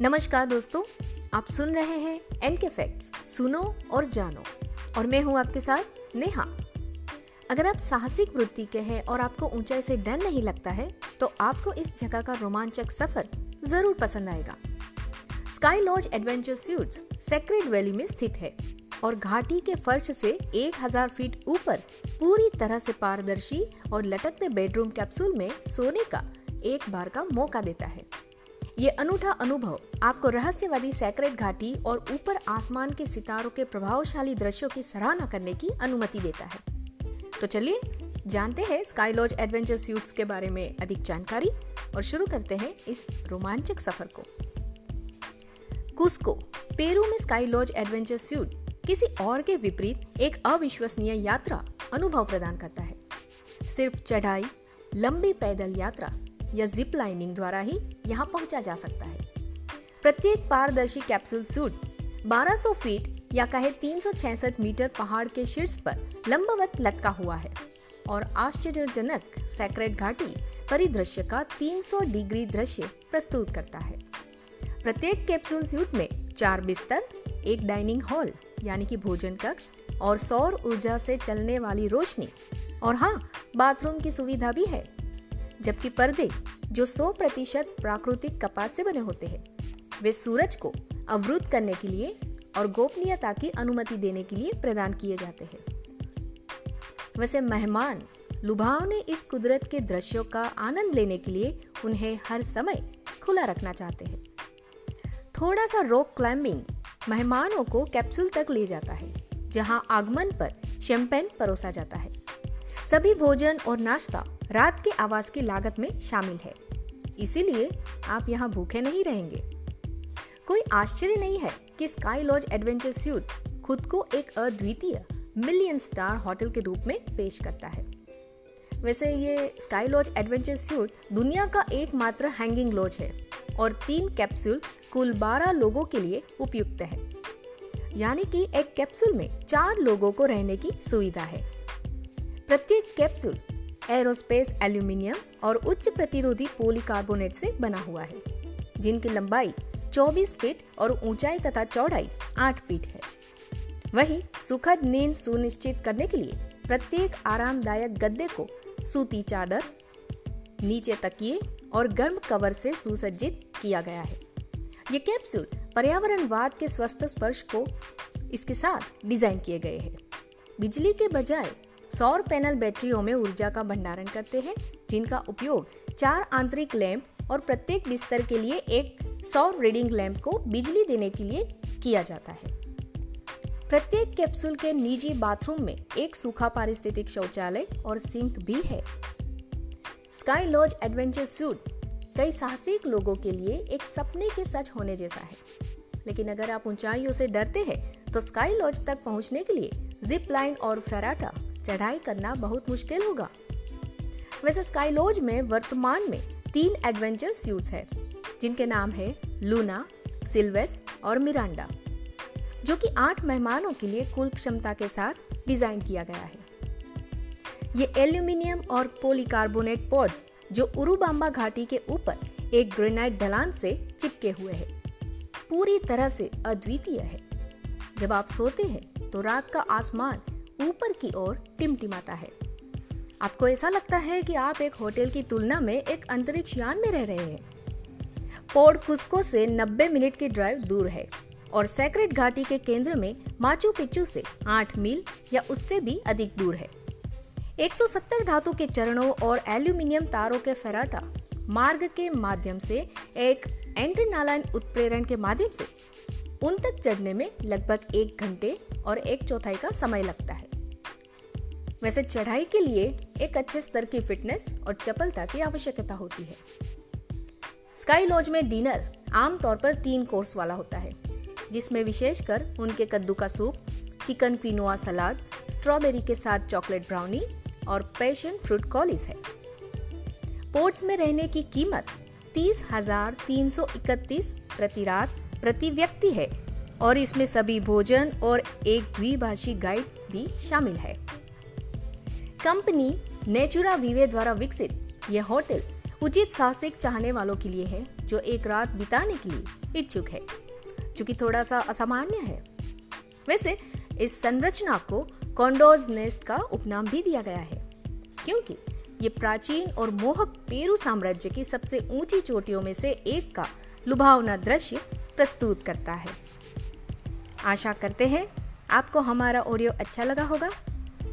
नमस्कार दोस्तों, आप सुन रहे हैं एन के फैक्ट्स सुनो और जानो। और मैं हूँ आपके साथ नेहा। अगर आप साहसिक वृत्ति के हैं और आपको ऊंचाई से डर नहीं लगता है तो आपको इस जगह का रोमांचक सफ़र ज़रूर पसंद आएगा। Sky Lodge Adventure Suites Sacred Valley में स्थित है और घाटी के फर्श से 1000 फीट ऊपर पूरी तरह से पारदर्शी और लटकते बेडरूम कैप्सूल में सोने का एक बार का मौका देता है। ये अनूठा अनुभव आपको रहस्यवादी सैक्रेट घाटी और ऊपर आसमान के सितारों के प्रभावशाली दृश्यों की सराहना करने की अनुमति देता है। तो चलिए, जानते हैं स्काई लॉज एडवेंचर स्यूट्स के बारे में अधिक जानकारी और शुरू करते हैं इस रोमांचक सफ़र को। कुस्को, पेरू में स्काई लॉज एडवेंचर स्यूट किसी और के विपरीत एक अविश्वसनीय यात्रा अनुभव प्रदान करता है। सिर्फ़ चढ़ाई, लंबी पैदल यात्रा या जिप लाइनिंग द्वारा ही यहाँ पहुँचा जा सकता है। प्रत्येक पारदर्शी कैप्सूल सूट 1200 फीट या कहे 366 मीटर पहाड़ के शीर्ष पर लंबवत लटका हुआ है और आश्चर्यजनक सैक्रेट घाटी परिदृश्य का 300 डिग्री दृश्य प्रस्तुत करता है। प्रत्येक कैप्सूल सूट में चार बिस्तर, एक डाइनिंग हॉल यानी कि भोजन कक्ष और सौर ऊर्जा से चलने वाली रोशनी। और हाँ बाथरूम की सुविधा भी है। जबकि पर्दे, जो 100 प्रतिशत प्राकृतिक कपास से बने होते हैं, वे सूरज को अवरुद्ध करने के लिए और गोपनीयता की अनुमति देने के लिए प्रदान किए जाते हैं। वैसे मेहमान लुभावने इस कुदरत के दृश्यों का आनंद लेने के लिए उन्हें हर समय खुला रखना चाहते हैं। थोड़ा सा रॉक क्लाइंबिंग मेहमानों को कैप्सूल तक ले जाता है, जहाँ आगमन पर शैंपेन परोसा जाता है। सभी भोजन और नाश्ता रात के आवास की लागत में शामिल है। इसीलिए आप यहाँ भूखे नहीं रहेंगे। कोई आश्चर्य नहीं है कि स्काई लॉज एडवेंचर स्यूट खुद को एक अद्वितीय मिलियन स्टार होटल के रूप में पेश करता है। वैसे ये स्काई लॉज एडवेंचर स्यूट दुनिया का एकमात्र हैंगिंग लॉज है और तीन कैप्सूल कुल 12 लोगों के लिए उपयुक्त है। यानी कि एक कैप्सूल में चार लोगों को रहने की सुविधा है। प्रत्येक कैप्सूल एरोस्पेस एल्यूमिनियम और उच्च प्रतिरोधी पॉलीकार्बोनेट से बना हुआ है, जिनकी लंबाई 24 फीट और ऊंचाई तथा चौड़ाई 8 फीट है। वही सुखद नींद सुनिश्चित करने के लिए प्रत्येक आरामदायक गद्दे को सूती चादर, नीचे तकिए और गर्म कवर से सुसज्जित किया गया है। ये कैप्सूल पर्यावरणवाद के स्वस्थ स्पर्श को इसके साथ डिज़ाइन किए गए हैं। बिजली के बजाय सौर पैनल बैटरियों में ऊर्जा का भंडारण करते हैं, जिनका उपयोग चार आंतरिक लैंप और प्रत्येक बिस्तर के लिए एक सौर रीडिंग लैंप को बिजली देने के लिए किया जाता है। प्रत्येक कैप्सूल के निजी बाथरूम में एक सूखा पारिस्थितिक शौचालय और सिंक भी है। स्काई लॉज एडवेंचर सूट कई साहसिक लोगों के लिए एक सपने के सच होने जैसा है। लेकिन अगर आप ऊंचाइयों से डरते हैं तो स्काई लॉज तक पहुँचने के लिए जिप लाइन और फेराटा चढ़ाई करना बहुत मुश्किल होगा। वैसे स्काई लॉज में वर्तमान में तीन एडवेंचर स्यूट्स है, जिनके नाम है लूना, सिल्वेस और मिरांडा, जो कि आठ मेहमानों के लिए कुल क्षमता के साथ डिज़ाइन किया गया है। ये एल्यूमिनियम और पॉलीकार्बोनेट पॉड्स, जो उरुबाम्बा घाटी के ऊपर एक ग्रेनाइट ढलान से चिपके हुए हैं, पूरी तरह से अद्वितीय है। जब आप सोते हैं तो रात का आसमान ऊपर की ओर टिमटिमाता है। आपको ऐसा लगता है कि आप एक होटल की तुलना में एक अंतरिक्ष यान में रह रहे हैं। पोर्ट कुस्को से 90 मिनट की ड्राइव दूर है और सैक्रेट घाटी के केंद्र में माचू पिच्चू से 8 मील या उससे भी अधिक दूर है। 170 धातु के चरणों और एल्यूमिनियम तारों के फेराटा मार्ग के माध्यम से एक एंट्रीनालाइन उत्प्रेरण के माध्यम से उन तक चढ़ने में लगभग एक घंटे और एक चौथाई का समय लगता है। वैसे चढ़ाई के लिए एक अच्छे स्तर की फिटनेस और चपलता की आवश्यकता होती है। स्काई लॉज में डिनर आमतौर पर तीन कोर्स वाला होता है, जिसमें विशेषकर उनके कद्दू का soup, chicken quinoa salad, strawberry के साथ चॉकलेट ब्राउनी और पैशन फ्रूट कॉलिस है। पोर्ट्स में रहने की कीमत तीस हज़ार तीन सौ इकतीस प्रति रात प्रति व्यक्ति है और इसमें सभी भोजन और एक द्विभाषी गाइड भी शामिल है। कंपनी नेचुरा वीवे द्वारा विकसित यह होटल उचित साहसिक चाहने वालों के लिए है, जो एक रात बिताने के लिए इच्छुक है, चूँकि थोड़ा सा असामान्य है। वैसे, इस संरचना को कॉन्डोर्स नेस्ट का उपनाम भी दिया गया है, क्योंकि ये प्राचीन और मोहक पेरू साम्राज्य की सबसे ऊँची चोटियों में से एक का लुभावना दृश्य प्रस्तुत करता है। आशा करते हैं, आपको हमारा ऑडियो अच्छा लगा होगा।